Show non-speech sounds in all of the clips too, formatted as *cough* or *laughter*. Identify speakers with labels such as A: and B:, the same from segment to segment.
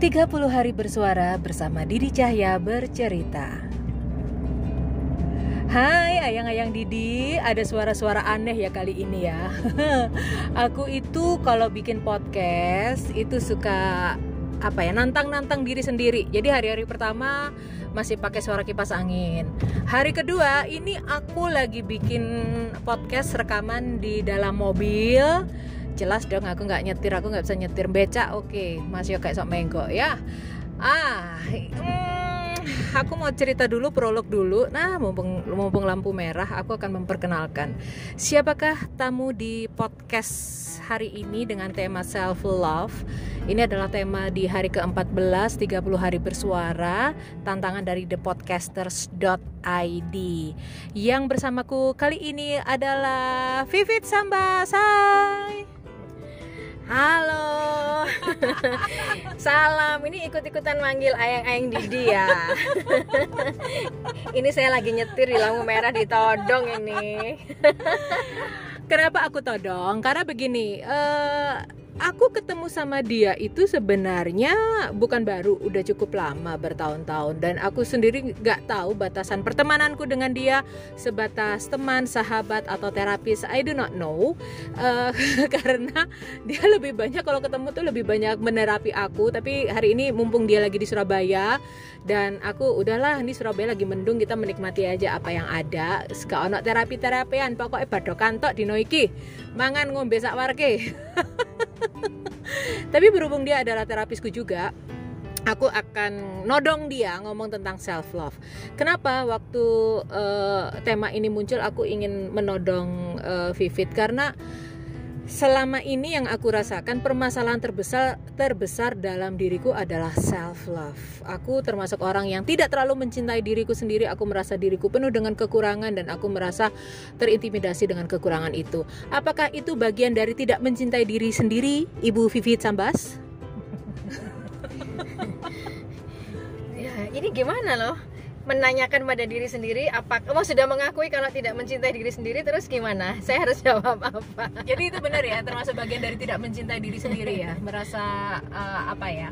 A: 30 hari bersuara bersama Didi Cahya bercerita. Hai ayang-ayang Didi, ada suara-suara aneh ya kali ini ya. *laughs* Aku itu kalau bikin podcast itu suka apa ya nantang-nantang diri sendiri. Jadi hari-hari pertama masih pakai suara kipas angin. Hari kedua ini aku lagi bikin podcast rekaman di dalam mobil jelas dong aku nggak nyetir aku nggak bisa nyetir. Beca oke okay. masih kayak sok menggo ya. Ah hmm, aku mau cerita dulu prolog dulu. Nah mumpung mumpung lampu merah aku akan memperkenalkan. Siapakah tamu di podcast hari ini dengan tema self love ini adalah tema di hari ke-14 30 hari bersuara tantangan dari thepodcasters.id yang bersamaku kali ini adalah Vivit Sambas Hai
B: Halo. *laughs* Salam. Ini ikut-ikutan manggil ayang-ayang Didi ya. *laughs* ini saya lagi nyetir di lampu merah di Todong ini.
A: Kenapa aku todong? Karena begini, uh, aku ketemu sama dia itu sebenarnya bukan baru, udah cukup lama bertahun-tahun dan aku sendiri nggak tahu batasan pertemananku dengan dia sebatas teman, sahabat atau terapis. I do not know uh, *laughs* karena dia lebih banyak kalau ketemu tuh lebih banyak menerapi aku. Tapi hari ini mumpung dia lagi di Surabaya dan aku udahlah ini Surabaya lagi mendung kita menikmati aja apa yang ada. Sekarang terapi terapian pokoknya badokan tok di Noiki mangan ngombe sak warke. *laughs* *laughs* Tapi berhubung dia adalah terapisku juga, aku akan nodong dia ngomong tentang self love. Kenapa waktu uh, tema ini muncul aku ingin menodong uh, Vivit karena selama ini yang aku rasakan permasalahan terbesar terbesar dalam diriku adalah self love. Aku termasuk orang yang tidak terlalu mencintai diriku sendiri. Aku merasa diriku penuh dengan kekurangan dan aku merasa terintimidasi dengan kekurangan itu. Apakah itu bagian dari tidak mencintai diri sendiri, Ibu Vivi Sambas? *laughs*
B: ya, ini gimana loh? Menanyakan pada diri sendiri apa kamu sudah mengakui kalau tidak mencintai diri sendiri terus gimana? *laughs* Saya harus jawab apa?
A: Jadi itu benar ya termasuk bagian dari tidak mencintai diri sendiri ya? *laughs* Merasa uh, apa ya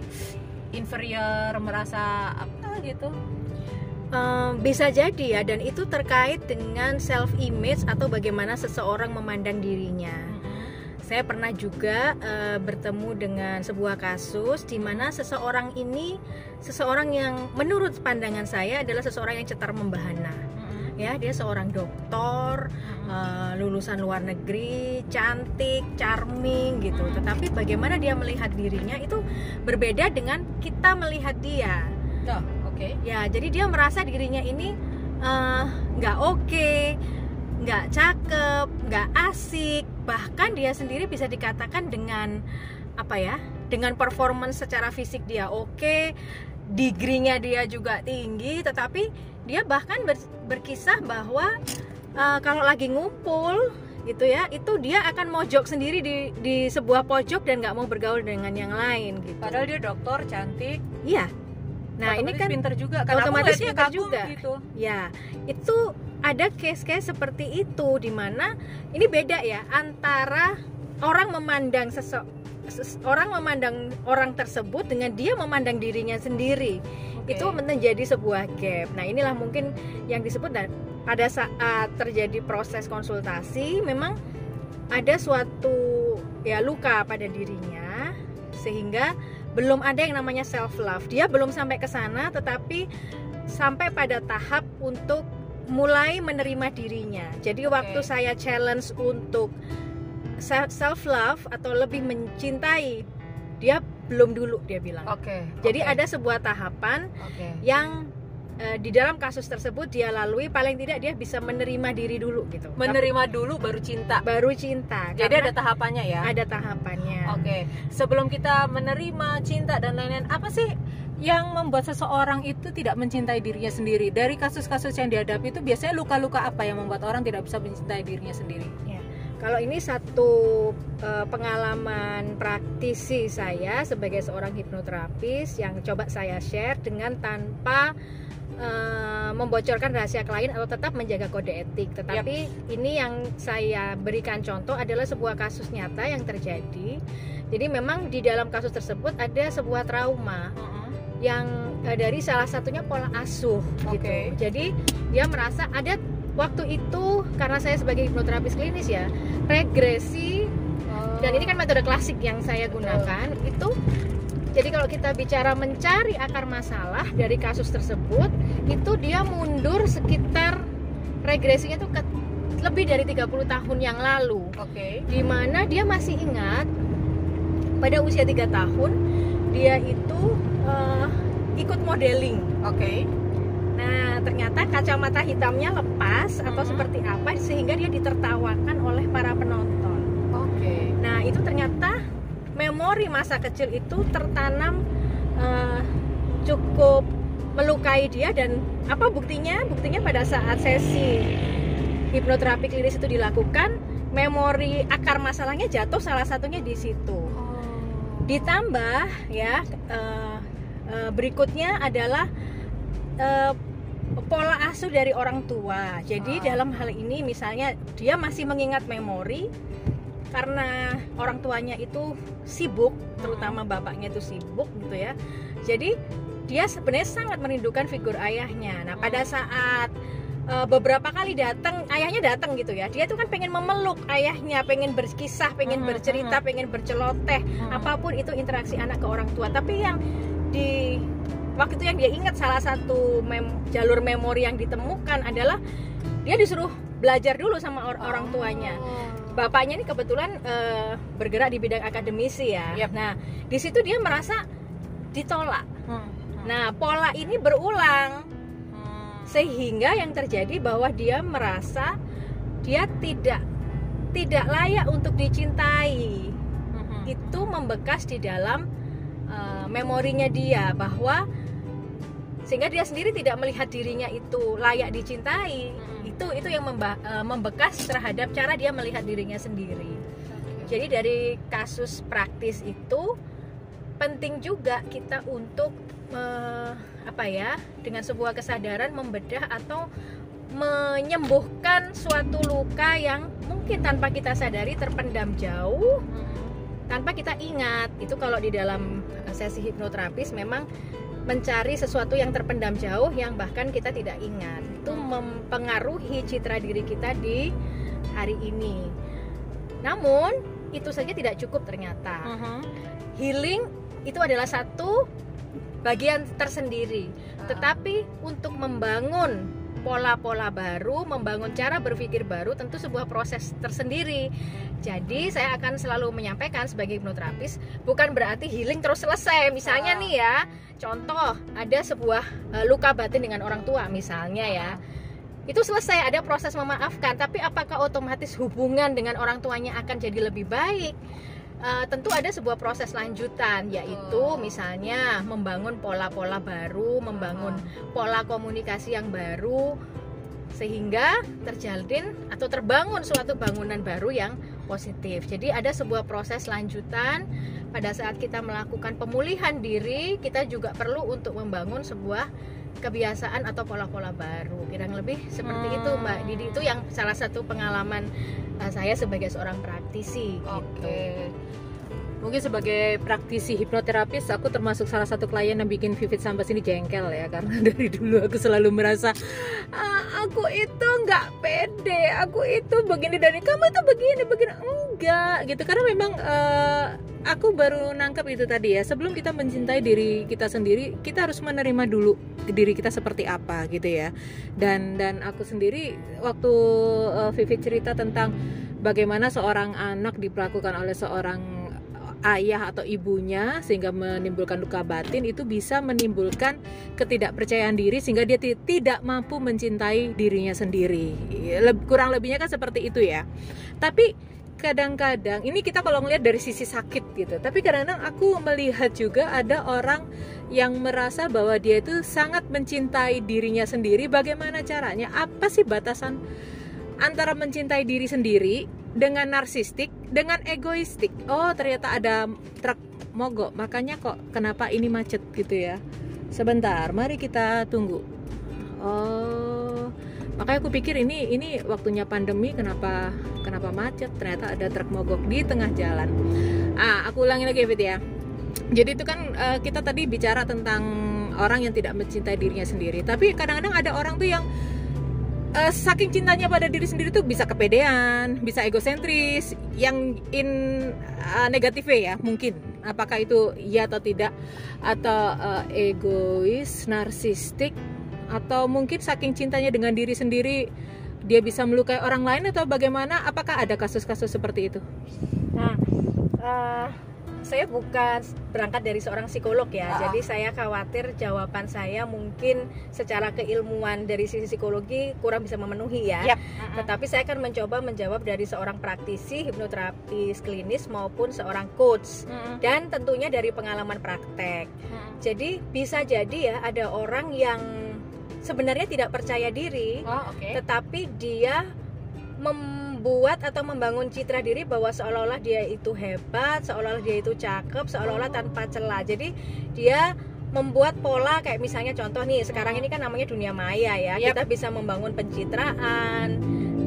A: inferior merasa apa gitu?
B: Um, bisa jadi ya dan itu terkait dengan self image atau bagaimana seseorang memandang dirinya saya pernah juga uh, bertemu dengan sebuah kasus di mana seseorang ini seseorang yang menurut pandangan saya adalah seseorang yang cetar membahana mm-hmm. ya dia seorang dokter mm-hmm. uh, lulusan luar negeri cantik charming gitu mm-hmm. tetapi bagaimana dia melihat dirinya itu berbeda dengan kita melihat dia
A: oh, oke okay.
B: ya jadi dia merasa dirinya ini eh, nggak uh, oke okay, nggak cakep, nggak asik, bahkan dia sendiri bisa dikatakan dengan apa ya, dengan performance secara fisik dia oke, okay, degree-nya dia juga tinggi, tetapi dia bahkan ber, berkisah bahwa uh, kalau lagi ngumpul gitu ya, itu dia akan mojok sendiri di di sebuah pojok dan nggak mau bergaul dengan yang lain gitu.
A: Padahal dia dokter cantik.
B: Iya. Nah ini kan
A: pinter juga, kan
B: otomatis pinter juga.
A: Gitu.
B: Ya itu ada case-case seperti itu di mana ini beda ya antara orang memandang sese orang memandang orang tersebut dengan dia memandang dirinya sendiri okay. itu menjadi sebuah gap. Nah inilah mungkin yang disebut dan pada saat terjadi proses konsultasi memang ada suatu ya luka pada dirinya sehingga belum ada yang namanya self love. Dia belum sampai ke sana tetapi sampai pada tahap untuk mulai menerima dirinya. Jadi waktu okay. saya challenge untuk self love atau lebih mencintai, dia belum dulu dia bilang.
A: Oke. Okay.
B: Jadi
A: okay.
B: ada sebuah tahapan okay. yang uh, di dalam kasus tersebut dia lalui paling tidak dia bisa menerima diri dulu gitu.
A: Menerima Tapi, dulu baru cinta.
B: Baru cinta.
A: Jadi ada tahapannya ya.
B: Ada tahapannya.
A: Oke. Okay. Sebelum kita menerima cinta dan lain-lain, apa sih yang membuat seseorang itu tidak mencintai dirinya sendiri dari kasus-kasus yang dihadapi itu biasanya luka-luka apa yang membuat orang tidak bisa mencintai dirinya sendiri
B: ya. kalau ini satu uh, pengalaman praktisi saya sebagai seorang hipnoterapis yang coba saya share dengan tanpa eh, membocorkan rahasia klien atau tetap menjaga kode etik. Tetapi ini yang saya berikan contoh adalah sebuah kasus nyata yang terjadi. Jadi memang di dalam kasus tersebut ada sebuah trauma yang eh, dari salah satunya pola asuh gitu.
A: Oke.
B: Jadi dia merasa ada waktu itu karena saya sebagai hipnoterapis klinis ya regresi dan ini kan metode klasik yang saya gunakan itu jadi kalau kita bicara mencari akar masalah dari kasus tersebut itu dia mundur sekitar regresinya tuh ke lebih dari 30 tahun yang lalu
A: Oke.
B: di mana dia masih ingat pada usia tiga tahun dia itu eh, ikut modeling
A: Oke.
B: Nah, ternyata kacamata hitamnya lepas atau
A: Mhm.
B: seperti apa sehingga dia ditertawakan oleh para penonton.
A: Oke.
B: Nah, itu ternyata memori masa kecil itu tertanam eh, cukup melukai dia dan apa buktinya? Buktinya pada saat sesi hipnoterapi klinis itu dilakukan, memori akar masalahnya jatuh salah satunya di situ. Ditambah ya eh, eh, berikutnya adalah eh, pola asuh dari orang tua. Jadi
A: Ah.
B: dalam hal ini misalnya dia masih mengingat memori karena orang tuanya itu sibuk, terutama bapaknya itu sibuk gitu ya. Jadi dia sebenarnya sangat merindukan figur ayahnya. Nah, pada saat eh, beberapa kali datang, ayahnya datang gitu ya. Dia tuh kan pengen memeluk ayahnya, pengen berkisah, pengen
A: Mhm,
B: bercerita, pengen berceloteh apa pun itu interaksi anak ke orang tua tapi yang di waktu itu yang dia ingat salah satu mem- jalur memori yang ditemukan adalah dia disuruh belajar dulu sama or- orang tuanya. Bapaknya ini kebetulan eh, bergerak di bidang akademisi ya.
A: Yap.
B: nah di situ dia merasa ditolak.
A: Hmm.
B: nah pola ini berulang. Sehingga yang terjadi bahwa dia merasa dia tidak tidak layak untuk dicintai. Itu membekas di dalam uh, memorinya dia bahwa sehingga dia sendiri tidak melihat dirinya itu layak dicintai.
A: Hmm.
B: itu itu yang memba- uh, membekas terhadap cara dia melihat dirinya sendiri. Jadi dari kasus praktis itu penting juga kita untuk uh, apa ya dengan sebuah kesadaran membedah atau menyembuhkan suatu luka yang mungkin tanpa kita sadari terpendam jauh tanpa kita ingat. Itu kalau di dalam sesi hipnoterapis memang mencari sesuatu yang terpendam jauh yang bahkan kita tidak ingat. Itu mempengaruhi citra diri kita di hari ini. Namun itu saja tidak cukup ternyata. Healing itu adalah satu bagian tersendiri. Tetapi untuk membangun pola-pola baru, membangun cara berpikir baru tentu sebuah proses tersendiri. Jadi saya akan selalu menyampaikan sebagai hipnoterapis bukan berarti healing terus selesai. Misalnya nih ya, contoh ada sebuah eh, luka batin dengan orang tua misalnya ya. Itu selesai ada proses memaafkan, tapi apakah otomatis hubungan dengan orang tuanya akan jadi lebih baik? Eh, tentu ada sebuah proses lanjutan yaitu
A: Betul.
B: misalnya membangun pola-pola baru, membangun pola komunikasi yang baru sehingga terjalin atau terbangun suatu bangunan baru yang positif. Jadi ada sebuah proses lanjutan pada saat kita melakukan pemulihan diri, kita juga perlu untuk membangun sebuah kebiasaan atau pola-pola baru. Kurang lebih seperti
A: Hmm.
B: itu, Mbak Didi. Itu yang salah satu pengalaman uh, saya sebagai seorang praktisi gitu.
A: Oke. Mungkin sebagai praktisi hipnoterapis aku termasuk salah satu klien yang bikin Vivid Sambas ini jengkel ya karena *laughs* dari dulu aku selalu merasa "Ah, aku itu nggak pede, aku itu begini dari kamu itu begini begini. Enggak gitu. Karena memang eh, aku baru nangkep itu tadi ya. Sebelum kita mencintai diri kita sendiri kita harus menerima dulu diri kita seperti apa gitu ya. Dan dan aku sendiri waktu eh, Vivid cerita tentang bagaimana seorang anak diperlakukan oleh seorang ayah atau ibunya sehingga menimbulkan luka batin itu bisa menimbulkan ketidakpercayaan diri sehingga dia ti- tidak mampu mencintai dirinya sendiri. Kurang lebihnya kan seperti itu ya. Tapi kadang-kadang ini kita kalau ngelihat dari sisi sakit gitu. Tapi kadang-kadang aku melihat juga ada orang yang merasa bahwa dia itu sangat mencintai dirinya sendiri. Bagaimana caranya? Apa sih batasan antara mencintai diri sendiri dengan narsistik dengan egoistik oh ternyata ada truk mogok makanya kok kenapa ini macet gitu ya sebentar mari kita tunggu Oh, makanya aku pikir ini ini waktunya pandemi kenapa kenapa macet? Ternyata ada truk mogok di tengah jalan. Ah, aku ulangi lagi Fit ya. Jadi itu kan eh, kita tadi bicara tentang orang yang tidak mencintai dirinya sendiri. Tapi kadang-kadang ada orang tuh yang eh, saking cintanya pada diri sendiri tuh bisa kepedean, bisa egosentris, yang in eh, negatifnya ya mungkin. Apakah itu iya atau tidak? Atau eh, egois, narsistik, atau mungkin saking cintanya dengan diri sendiri dia bisa melukai orang lain atau bagaimana? Apakah ada kasus-kasus seperti itu?
B: Nah, eh, saya bukan berangkat dari seorang psikolog ya,
A: Ah.
B: jadi saya khawatir jawaban saya mungkin secara keilmuan dari sisi psikologi kurang bisa memenuhi ya.
A: Yap.
B: Tetapi saya akan mencoba menjawab dari seorang praktisi hipnoterapis klinis maupun seorang coach dan tentunya dari pengalaman praktek. Jadi bisa jadi ya ada orang yang sebenarnya tidak percaya diri,
A: Oh, oke.
B: tetapi dia membuat atau membangun citra diri bahwa seolah-olah dia itu hebat, seolah-olah dia itu cakep, seolah-olah tanpa celah. Jadi dia membuat pola kayak misalnya contoh nih sekarang ini kan namanya dunia maya ya
A: Yap.
B: kita bisa membangun pencitraan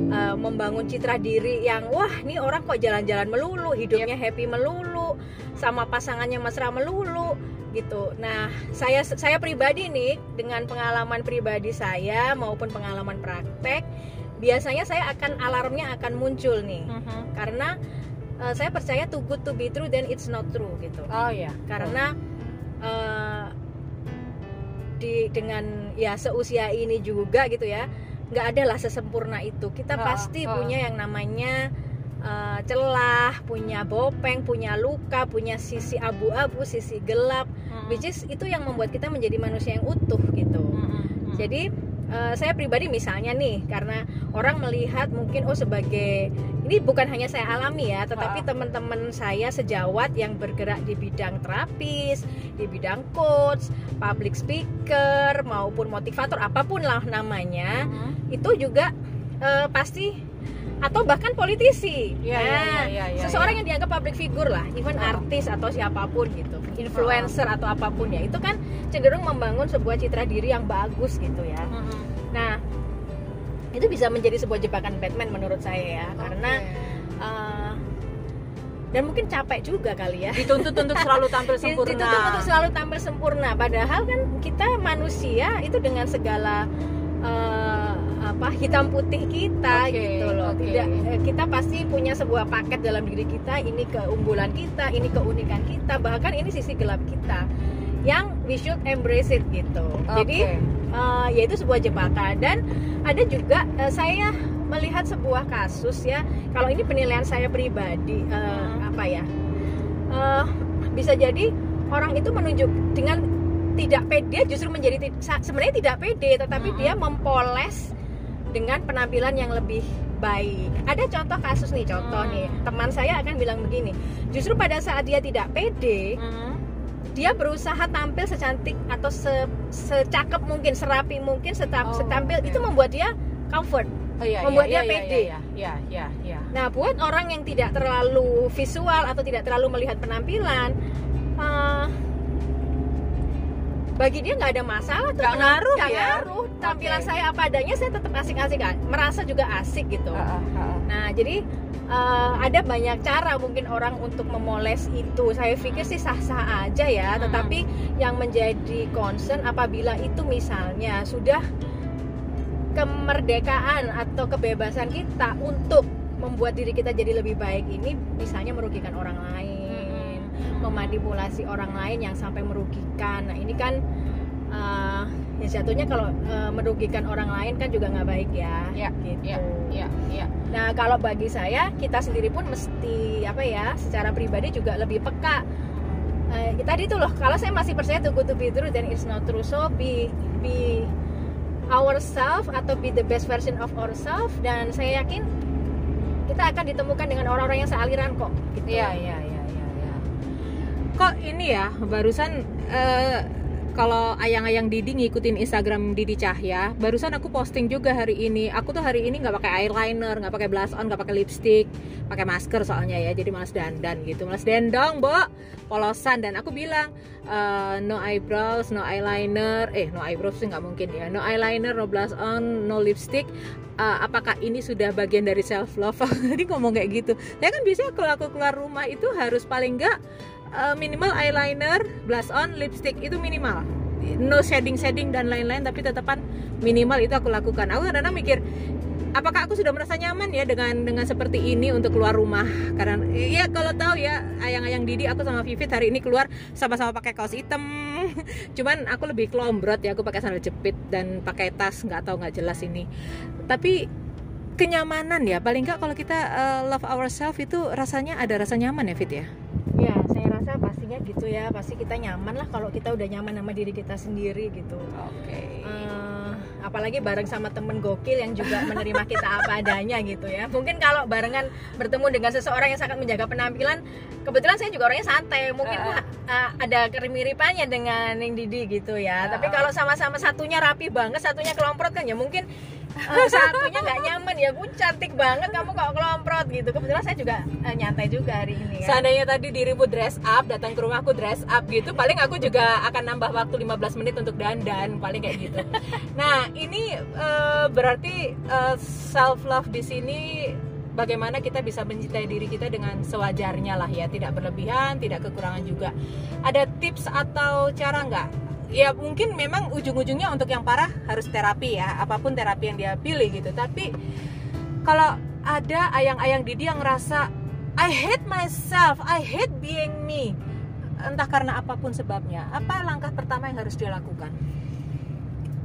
B: eh, membangun citra diri yang wah nih orang kok jalan-jalan melulu hidupnya happy melulu sama pasangannya mesra melulu gitu nah saya saya pribadi nih dengan pengalaman pribadi saya maupun pengalaman praktek biasanya saya akan alarmnya akan muncul nih
A: Mhm.
B: karena eh, saya percaya too good to be true then it's not true gitu
A: Oh ya.
B: karena eh, di dengan ya seusia ini juga gitu ya nggak ada lah sesempurna itu kita
A: Oh,
B: pasti
A: oh.
B: punya yang namanya eh, celah punya bopeng punya luka punya sisi abu-abu sisi gelap
A: Mhm.
B: which is itu yang membuat kita menjadi manusia yang utuh gitu
A: Mhm.
B: jadi eh, saya pribadi misalnya nih karena orang melihat mungkin oh sebagai ini bukan hanya saya alami ya tetapi
A: Ah.
B: teman-teman saya sejawat yang bergerak di bidang terapis di bidang coach public speaker maupun motivator apa pun lah namanya
A: Mhm.
B: itu juga eh, pasti atau bahkan politisi
A: iya,
B: Nah,
A: iya, iya,
B: seseorang
A: iya.
B: yang dianggap public figure lah even
A: Ah.
B: artis atau siapa pun gitu influencer atau apa pun ya itu kan cenderung membangun sebuah citra diri yang bagus gitu ya
A: Mhm.
B: Nah, itu bisa menjadi sebuah jebakan Batman menurut saya ya, karena
A: Oke.
B: eh, dan mungkin capek juga kali ya.
A: dituntut untuk selalu tampil *laughs* sempurna.
B: Dituntut untuk selalu tampil sempurna, padahal kan kita manusia itu dengan segala eh, apa hitam putih kita
A: Oke,
B: gitu loh.
A: oke.
B: Tidak eh, kita pasti punya sebuah paket dalam diri kita, ini keunggulan kita, ini keunikan kita, bahkan ini sisi gelap kita yang we should embrace it gitu. Jadi
A: Oke.
B: uh, yaitu sebuah jebakan dan ada juga uh, saya melihat sebuah kasus ya kalau ini penilaian saya pribadi uh,
A: Hmm.
B: apa ya uh, bisa jadi orang itu menunjuk dengan tidak pede justru menjadi sebenarnya tidak pede tetapi
A: Hmm.
B: dia mempoles dengan penampilan yang lebih baik ada contoh kasus nih contoh
A: Hmm.
B: nih teman saya akan bilang begini justru pada saat dia tidak pede
A: Mhm.
B: dia berusaha tampil secantik atau se, secakep mungkin, serapi mungkin, setam,
A: Oh,
B: setampil
A: oke.
B: itu membuat dia comfort.
A: Oh, iya,
B: Membuat
A: iya,
B: dia
A: iya,
B: pede.
A: Iya, iya, iya, iya.
B: Nah, buat orang yang tidak terlalu visual atau tidak terlalu melihat penampilan, eh, bagi dia nggak ada masalah tuh.
A: Nggak ngaruh
B: nggak
A: ya?
B: ngaruh. Tampilan
A: Oke.
B: saya apa adanya, saya tetap asik-asik, merasa juga asik gitu.
A: Ah, ah, ah.
B: Nah, jadi eh, ada banyak cara mungkin orang untuk memoles itu. Saya pikir sih sah-sah aja ya,
A: Hmm.
B: tetapi yang menjadi concern apabila itu misalnya sudah kemerdekaan atau kebebasan kita untuk membuat diri kita jadi lebih baik ini misalnya merugikan orang lain, memanipulasi orang lain yang sampai merugikan. Nah, ini kan eh, ya jatuhnya kalau eh, merugikan orang lain kan juga nggak baik ya.
A: Ya,
B: gitu.
A: Iya, iya, iya.
B: Nah, kalau bagi saya, kita sendiri pun mesti apa ya, secara pribadi juga lebih peka. Eh, tadi itu loh, kalau saya masih percaya to good to be true then it's not true. So be be ourselves atau be the best version of ourselves dan saya yakin kita akan ditemukan dengan orang-orang yang sealiran kok. Gitu.
A: Iya, iya, iya. Kok ini ya barusan eh, kalau ayang-ayang Didi ngikutin Instagram Didi Cahya, barusan aku posting juga hari ini. Aku tuh hari ini nggak pakai eyeliner, nggak pakai blush on, nggak pakai lipstick, pakai masker soalnya ya. Jadi malas dandan gitu, malas dendong, bo, polosan. Dan aku bilang uh, no eyebrows, no eyeliner, eh no eyebrows sih nggak mungkin ya. No eyeliner, no blush on, no lipstick. Uh, apakah ini sudah bagian dari self love? *laughs* Jadi ngomong kayak gitu. Ya kan biasanya kalau aku keluar rumah itu harus paling nggak uh, minimal eyeliner, blush on, lipstick itu minimal. No shading shading dan lain-lain tapi tetapan minimal itu aku lakukan. Aku kadang-kadang mikir apakah aku sudah merasa nyaman ya dengan dengan seperti ini untuk keluar rumah karena ya kalau tahu ya ayang-ayang Didi aku sama Vivit hari ini keluar sama-sama pakai kaos hitam *laughs* cuman aku lebih kelombrot ya aku pakai sandal jepit dan pakai tas nggak tahu nggak jelas ini tapi kenyamanan ya paling nggak kalau kita uh, love ourselves itu rasanya ada rasa nyaman ya Fit ya
B: ya pastinya gitu ya pasti kita nyaman lah kalau kita udah nyaman sama diri kita sendiri gitu
A: oke okay.
B: uh, apalagi bareng sama temen gokil yang juga *laughs* menerima kita apa adanya gitu ya mungkin kalau barengan bertemu dengan seseorang yang sangat menjaga penampilan kebetulan saya juga orangnya santai mungkin uh. Uh, ada kemiripannya dengan yang Didi gitu ya uh. tapi kalau sama-sama satunya rapi banget satunya kelomprot kan ya mungkin uh, satunya nggak nyaman ya gue cantik banget kamu kok kelomprot gitu. Kebetulan saya juga uh, nyantai juga hari ini
A: ya. seandainya tadi dirimu dress up datang ke rumahku dress up gitu paling aku juga akan nambah waktu 15 menit untuk dandan paling kayak gitu. *laughs* Nah ini uh, berarti uh, self love di sini bagaimana kita bisa mencintai diri kita dengan sewajarnya lah ya? Tidak berlebihan tidak kekurangan juga. Ada tips atau cara nggak ya mungkin memang ujung-ujungnya untuk yang parah harus terapi ya apa pun terapi yang dia pilih gitu tapi kalau ada ayang-ayang Didi yang ngerasa I hate myself I hate being me entah karena apa pun sebabnya apa langkah pertama yang harus dia lakukan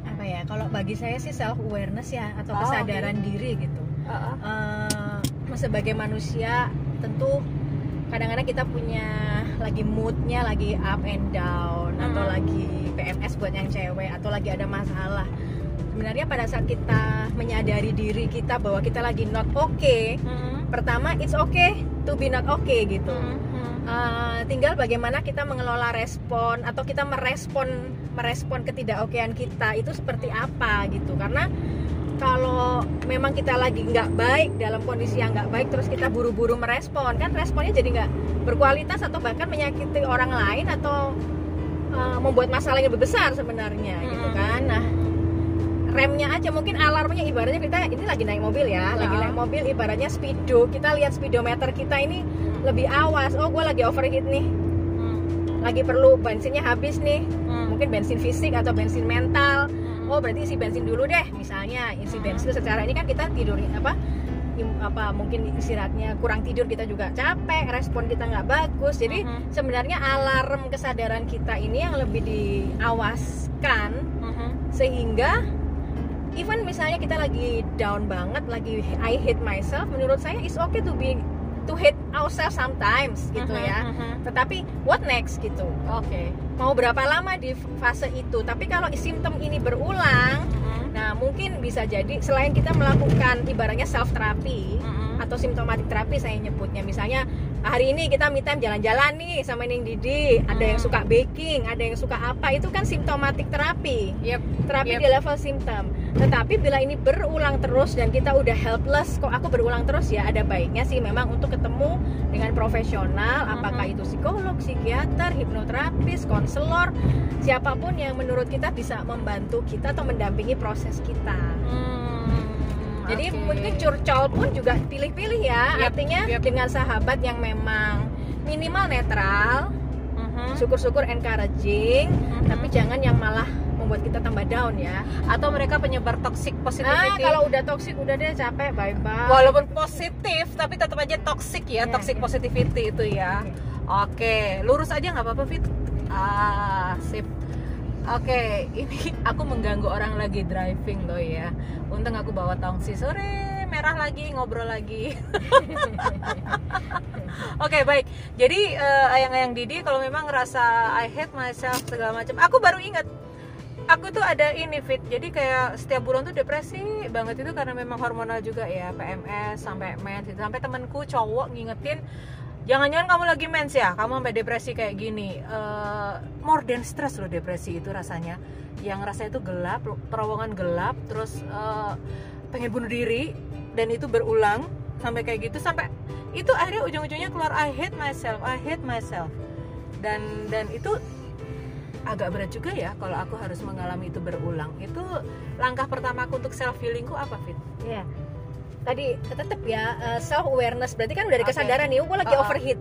B: apa ya kalau bagi saya sih self awareness ya atau oh, kesadaran okay. diri gitu uh -uh. Uh, sebagai manusia tentu kadang-kadang kita punya lagi moodnya lagi up and down hmm. atau lagi PMS buat yang cewek atau lagi ada masalah sebenarnya pada saat kita menyadari diri kita bahwa kita lagi not okay hmm. pertama it's okay to be not okay gitu hmm. Uh, tinggal bagaimana kita mengelola respon atau kita merespon merespon ketidakokean kita itu seperti apa gitu karena kalau memang kita lagi nggak baik dalam kondisi yang nggak baik terus kita buru-buru merespon kan responnya jadi nggak berkualitas atau bahkan menyakiti orang lain atau uh, membuat masalah yang lebih besar sebenarnya hmm. gitu kan nah remnya aja mungkin alarmnya ibaratnya kita ini lagi naik mobil ya, ya. lagi naik mobil ibaratnya speedo kita lihat speedometer kita ini lebih awas oh gue lagi overheat nih hmm. lagi perlu bensinnya habis nih hmm. mungkin bensin fisik atau bensin mental oh berarti isi bensin dulu deh misalnya isi bensin secara ini kan kita tidur apa apa mungkin istirahatnya kurang tidur kita juga capek respon kita nggak bagus jadi uh -huh. sebenarnya alarm kesadaran kita ini yang lebih diawaskan uh -huh. sehingga even misalnya kita lagi down banget lagi I hate myself menurut saya it's okay to be to hate ourselves sometimes gitu uh -huh, ya. Uh -huh. Tetapi what next gitu.
A: Oke. Okay.
B: Mau berapa lama di fase itu? Tapi kalau simptom ini berulang. Nah mungkin bisa jadi selain kita melakukan ibaratnya self terapi uh -huh. atau simptomatik terapi saya nyebutnya misalnya hari ini kita me time jalan-jalan nih sama Ning Didi. Ada yang suka baking ada yang suka apa. Itu kan simptomatik terapi.
A: Yep.
B: terapi
A: yep.
B: di level simptom. Tetapi bila ini berulang terus dan kita udah helpless kok aku berulang terus ya? Ada baiknya sih memang untuk ketemu dengan profesional apakah itu psikolog psikiater hipnoterapis konselor siapa pun yang menurut kita bisa membantu kita atau mendampingi proses kita. Hmm jadi okay. mungkin curcol pun juga pilih-pilih ya yep, artinya yep. dengan sahabat yang memang minimal netral uh-huh. syukur-syukur encouraging uh-huh. tapi jangan yang malah membuat kita tambah down ya
A: atau mereka penyebar toxic positivity
B: nah, kalau udah toxic udah deh capek bye bye
A: walaupun positif tapi tetap aja toxic ya yeah, toxic yeah. positivity itu ya oke okay. okay. lurus aja nggak apa-apa fit ah sip Oke, okay, ini *laughs* aku mengganggu orang lagi driving loh ya. Untung aku bawa tongsi sore merah lagi ngobrol lagi. *laughs* Oke okay, baik. Jadi uh, ayang-ayang Didi kalau memang ngerasa I hate myself segala macam, aku baru ingat aku tuh ada ini fit. Jadi kayak setiap bulan tuh depresi banget itu karena memang hormonal juga ya PMS sampai mens gitu. Sampai temanku cowok ngingetin jangan-jangan kamu lagi mens ya? Kamu sampai depresi kayak gini. Uh, more than stress loh depresi itu rasanya. Yang rasanya itu gelap terowongan gelap terus uh, pengen bunuh diri dan itu berulang sampai kayak gitu sampai itu akhirnya ujung-ujungnya keluar I hate myself I hate myself. Dan dan itu agak berat juga ya kalau aku harus mengalami itu berulang. Itu langkah pertama aku untuk self healingku apa Fit?
B: Ya tadi tetap ya uh, self awareness berarti kan udah ada kesadaran nih, oh, gue lagi uh -uh. overheat.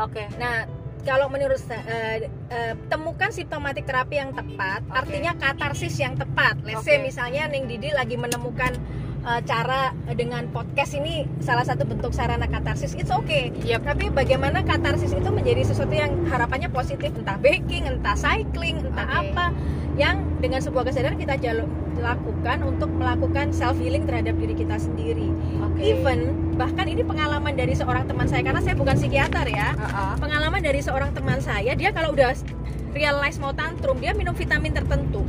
A: Oke. Okay.
B: Nah kalau menurut uh, uh, temukan simptomatik terapi yang tepat, okay. artinya katarsis yang tepat. Let's okay. say misalnya Ning Didi lagi menemukan uh, cara dengan podcast ini salah satu bentuk sarana katarsis it's okay yep. tapi bagaimana katarsis itu menjadi sesuatu yang harapannya positif entah baking entah cycling entah okay. apa yang dengan sebuah kesadaran kita jalur lakukan untuk melakukan self healing terhadap diri kita sendiri. Okay. Even bahkan ini pengalaman dari seorang teman saya karena saya bukan psikiater ya. Uh -uh. Pengalaman dari seorang teman saya dia kalau udah realize mau tantrum dia minum vitamin tertentu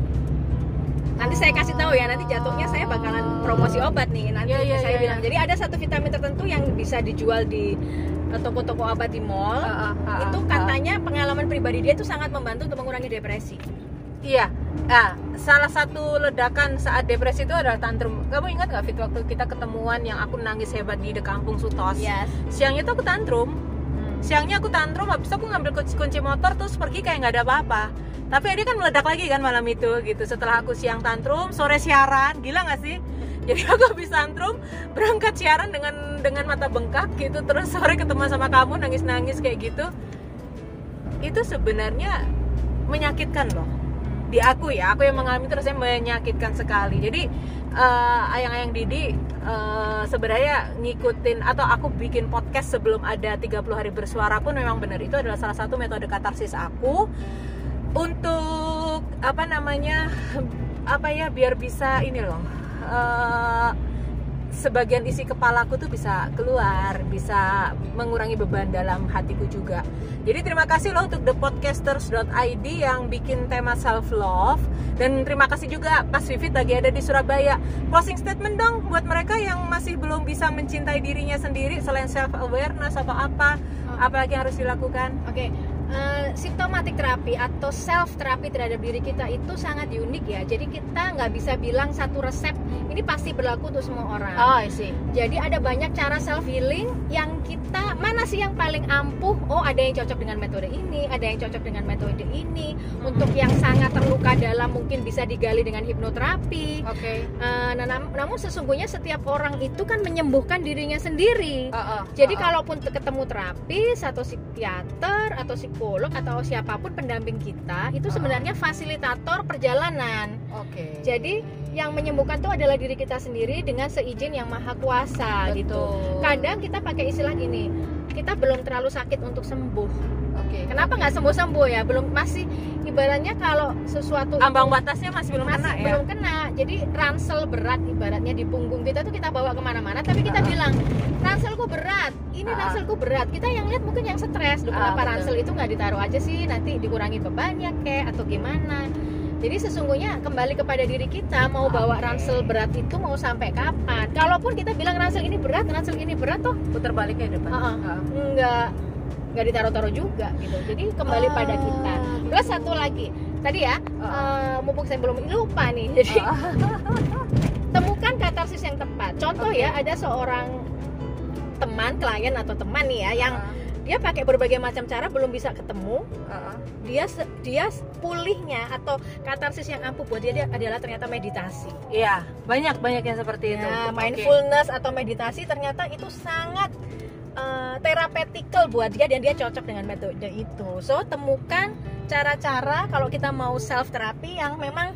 B: nanti saya kasih tahu ya nanti jatuhnya saya bakalan promosi obat nih nanti yeah, yeah, saya yeah, bilang yeah. jadi ada satu vitamin tertentu yang bisa dijual di eh, toko-toko obat di mall uh, uh, uh, itu katanya pengalaman pribadi dia itu sangat membantu untuk mengurangi depresi
A: iya. Nah, salah satu ledakan saat depresi itu adalah tantrum. Kamu ingat nggak Fit waktu kita ketemuan yang aku nangis hebat di de kampung Sutos?
B: Yes.
A: siangnya tuh aku tantrum. Hmm. siangnya aku tantrum habis aku ngambil kunci, kunci motor terus pergi kayak nggak ada apa-apa. Tapi dia kan meledak lagi kan malam itu gitu. Setelah aku siang tantrum sore siaran gila gak sih? *laughs* Jadi aku habis tantrum berangkat siaran dengan dengan mata bengkak gitu terus sore ketemu sama kamu nangis nangis kayak gitu. Itu sebenarnya menyakitkan loh di aku ya aku yang mengalami terusnya menyakitkan sekali. Jadi uh, ayang-ayang Didi uh, sebenarnya ngikutin atau aku bikin podcast sebelum ada 30 hari bersuara pun memang benar. Itu adalah salah satu metode katarsis aku untuk apa namanya apa ya biar bisa ini loh uh, sebagian isi kepalaku tuh bisa keluar, bisa mengurangi beban dalam hatiku juga. Jadi terima kasih loh untuk thepodcasters.id yang bikin tema self love dan terima kasih juga Pas Vivit lagi ada di Surabaya. Closing statement dong buat mereka yang masih belum bisa mencintai dirinya sendiri selain self awareness atau apa, oh. apa lagi yang harus dilakukan?
B: Oke. Okay uh, simptomatik terapi atau self terapi terhadap diri kita itu sangat unik ya. Jadi kita nggak bisa bilang satu resep ini pasti berlaku untuk semua orang.
A: Oh, sih.
B: Jadi ada banyak cara self healing yang kita mana sih yang paling ampuh? Oh, ada yang cocok dengan metode ini, ada yang cocok dengan metode ini. Hmm. Untuk yang sangat terluka dalam mungkin bisa digali dengan hipnoterapi.
A: Oke. Okay.
B: Uh, nah, nam namun sesungguhnya setiap orang itu kan menyembuhkan dirinya sendiri. Uh, uh, Jadi uh, uh. kalaupun ketemu terapis atau psikiater atau psikolog psikolog atau siapa pun pendamping kita itu sebenarnya fasilitator perjalanan.
A: Oke. Okay.
B: Jadi yang menyembuhkan itu adalah diri kita sendiri dengan seizin yang maha kuasa
A: Betul.
B: gitu. Kadang kita pakai istilah gini, kita belum terlalu sakit untuk sembuh.
A: Oke. Okay.
B: Kenapa nggak sembuh sembuh ya? Belum masih ibaratnya kalau sesuatu
A: ambang batasnya masih belum
B: masih
A: kena ya.
B: Belum kena. Jadi ransel berat ibaratnya di punggung kita tuh kita bawa ke mana-mana, tapi kita uh. bilang ranselku berat. Ini uh. ranselku berat. Kita yang lihat mungkin yang stres. Loh, kenapa uh, ransel itu nggak ditaruh aja sih nanti dikurangi bebannya kayak atau gimana jadi sesungguhnya kembali kepada diri kita mau bawa ransel berat itu mau sampai kapan kalaupun kita bilang ransel ini berat ransel ini berat tuh
A: putar balik ke depan uh
B: -uh. enggak nggak ditaruh-taruh juga gitu jadi kembali uh. pada kita terus satu lagi tadi ya uh. Uh, mumpung saya belum lupa nih *laughs* jadi uh. *laughs* temukan katarsis yang tepat contoh okay. ya ada seorang teman klien atau teman nih ya yang uh dia pakai berbagai macam cara belum bisa ketemu uh-huh. dia dia pulihnya atau katarsis yang ampuh buat dia, dia adalah ternyata meditasi
A: iya banyak banyak yang seperti ya, itu
B: mindfulness okay. atau meditasi ternyata itu sangat uh, terapeutical buat dia dan dia cocok dengan metode itu. So temukan cara-cara kalau kita mau self terapi yang memang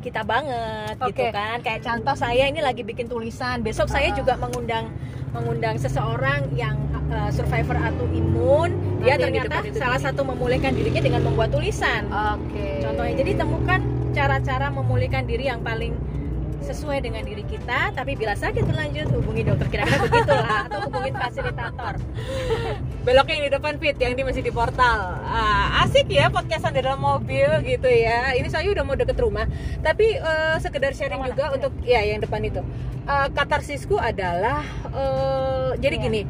B: kita banget okay. gitu kan. Kayak contoh saya ini lagi bikin tulisan. Besok saya juga mengundang mengundang seseorang yang uh, survivor autoimun dia ternyata salah satu memulihkan dirinya dengan membuat tulisan.
A: Oke. Okay.
B: contohnya jadi temukan cara-cara memulihkan diri yang paling sesuai dengan diri kita tapi bila sakit berlanjut hubungi dokter. Kira-kira begitulah atau hubungi fasilitator. *laughs*
A: Beloknya yang di depan fit yang di masih di portal. Uh, asik ya podcastan di dalam mobil gitu ya. Ini saya udah mau deket rumah tapi uh, sekedar sharing juga ya. untuk ya yang depan itu. Uh, katarsisku adalah uh, jadi ya. gini.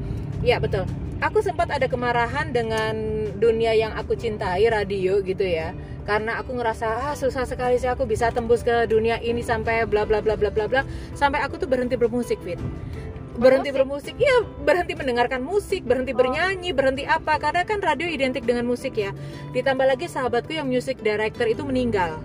A: Ya betul. Aku sempat ada kemarahan dengan dunia yang aku cintai radio gitu ya karena aku ngerasa ah susah sekali sih aku bisa tembus ke dunia ini sampai bla bla bla bla bla bla. Sampai aku tuh berhenti bermusik fit. Berhenti bermusik iya berhenti mendengarkan musik berhenti
B: Oh.
A: bernyanyi berhenti apa. Karena kan radio identik dengan musik ya. Ditambah lagi sahabatku yang music director itu meninggal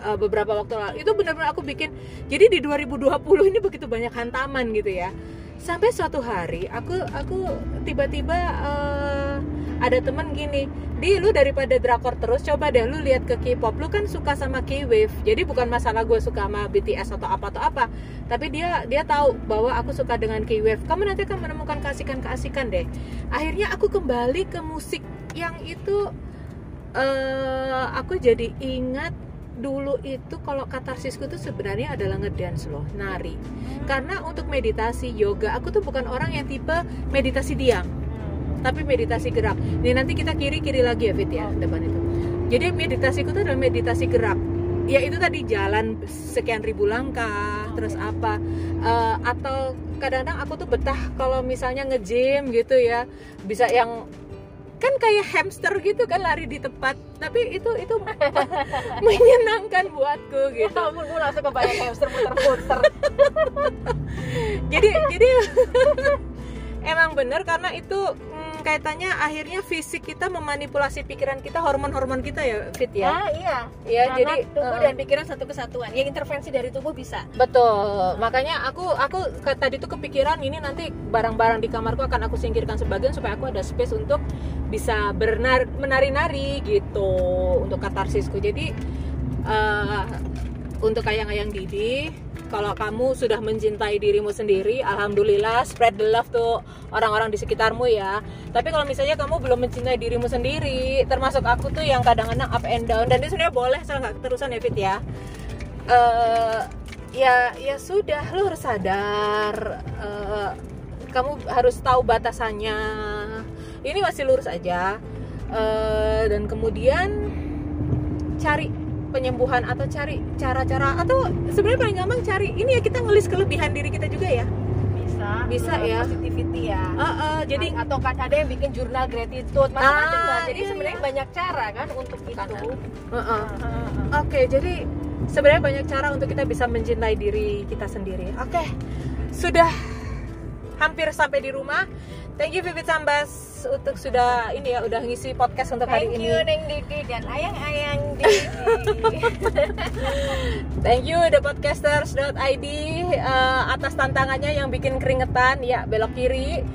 A: uh, beberapa waktu lalu. Itu benar-benar aku bikin jadi di 2020 ini begitu banyak hantaman gitu ya. Sampai suatu hari aku aku tiba-tiba uh, ada temen gini di lu daripada drakor terus coba deh lu lihat ke K-pop lu kan suka sama K-wave jadi bukan masalah gue suka sama BTS atau apa atau apa tapi dia dia tahu bahwa aku suka dengan K-wave kamu nanti akan menemukan keasikan-keasikan deh. Akhirnya aku kembali ke musik yang itu eh aku jadi ingat dulu itu kalau katarsisku itu sebenarnya adalah ngedance loh nari. Karena untuk meditasi yoga aku tuh bukan orang yang tipe meditasi diam tapi meditasi gerak. Ini nanti kita kiri kiri lagi ya Fit ya depan itu. Jadi meditasiku itu adalah meditasi gerak. Ya itu tadi jalan sekian ribu langkah terus apa Eh, atau kadang-kadang aku tuh betah kalau misalnya nge-gym gitu ya. Bisa yang kan kayak hamster gitu kan lari di tempat. Tapi itu itu *laughs* menyenangkan buatku gitu.
B: Ya ampun, gue langsung kebayang hamster muter-muter *laughs*
A: jadi jadi *laughs* emang bener karena itu hmm, kaitannya akhirnya fisik kita memanipulasi pikiran kita hormon-hormon kita ya fit ya?
B: Ah iya.
A: Ya
B: Karena
A: jadi
B: tubuh
A: eh,
B: dan pikiran satu kesatuan. Ya intervensi dari tubuh bisa.
A: Betul. Makanya aku aku tadi tuh kepikiran ini nanti barang-barang di kamarku akan aku singkirkan sebagian supaya aku ada space untuk bisa bernar menari-nari gitu untuk katarsisku. Jadi eh, untuk ayang-ayang Didi kalau kamu sudah mencintai dirimu sendiri alhamdulillah spread the love tuh orang-orang di sekitarmu ya. Tapi kalau misalnya kamu belum mencintai dirimu sendiri termasuk aku tuh yang kadang-kadang up and down dan itu sebenarnya boleh asal nggak keterusan ya Fit ya. Eh, ya ya sudah lo harus sadar eh, kamu harus tahu batasannya. Ini masih lurus aja. Eh, dan kemudian cari penyembuhan atau cari cara-cara atau sebenarnya paling gampang cari ini ya kita ngelis kelebihan diri kita juga ya
B: Bisa
A: Bisa
B: eh,
A: ya.
B: Positivity ya
A: Eh, eh, jadi
B: jadi atau kan ada yang bikin jurnal gratitude macam-macam
A: Ah,
B: jadi
A: iya,
B: sebenarnya
A: iya.
B: banyak cara kan untuk itu
A: eh, eh.
B: Ah, ah, ah.
A: Oke, jadi sebenarnya banyak cara untuk kita bisa mencintai diri kita sendiri. Oke, sudah hampir sampai di rumah. Thank you Vivit Sambas untuk sudah ini ya udah ngisi podcast untuk hari
B: Thank
A: ini.
B: you Neng Didi dan ayang-ayang Didi *laughs*
A: Thank you the podcasters.id eh, atas tantangannya yang bikin keringetan ya belok kiri.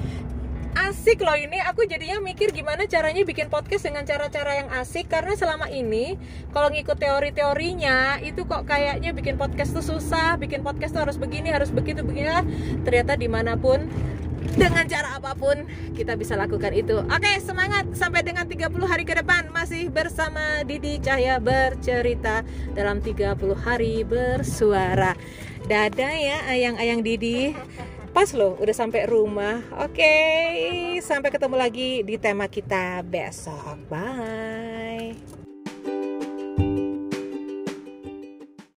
A: Asik loh ini aku jadinya mikir gimana caranya bikin podcast dengan cara-cara yang asik karena selama ini kalau ngikut teori-teorinya itu kok kayaknya bikin podcast tuh susah, bikin podcast tuh harus begini, harus begitu begini. Ternyata di mana pun dengan cara apa pun kita bisa lakukan itu. Oke, semangat sampai dengan 30 hari ke depan masih bersama Didi Cahya bercerita dalam 30 hari bersuara. Dadah ya ayang-ayang Didi. Pas loh udah sampai rumah. Oke, sampai ketemu lagi di tema kita besok. Bye.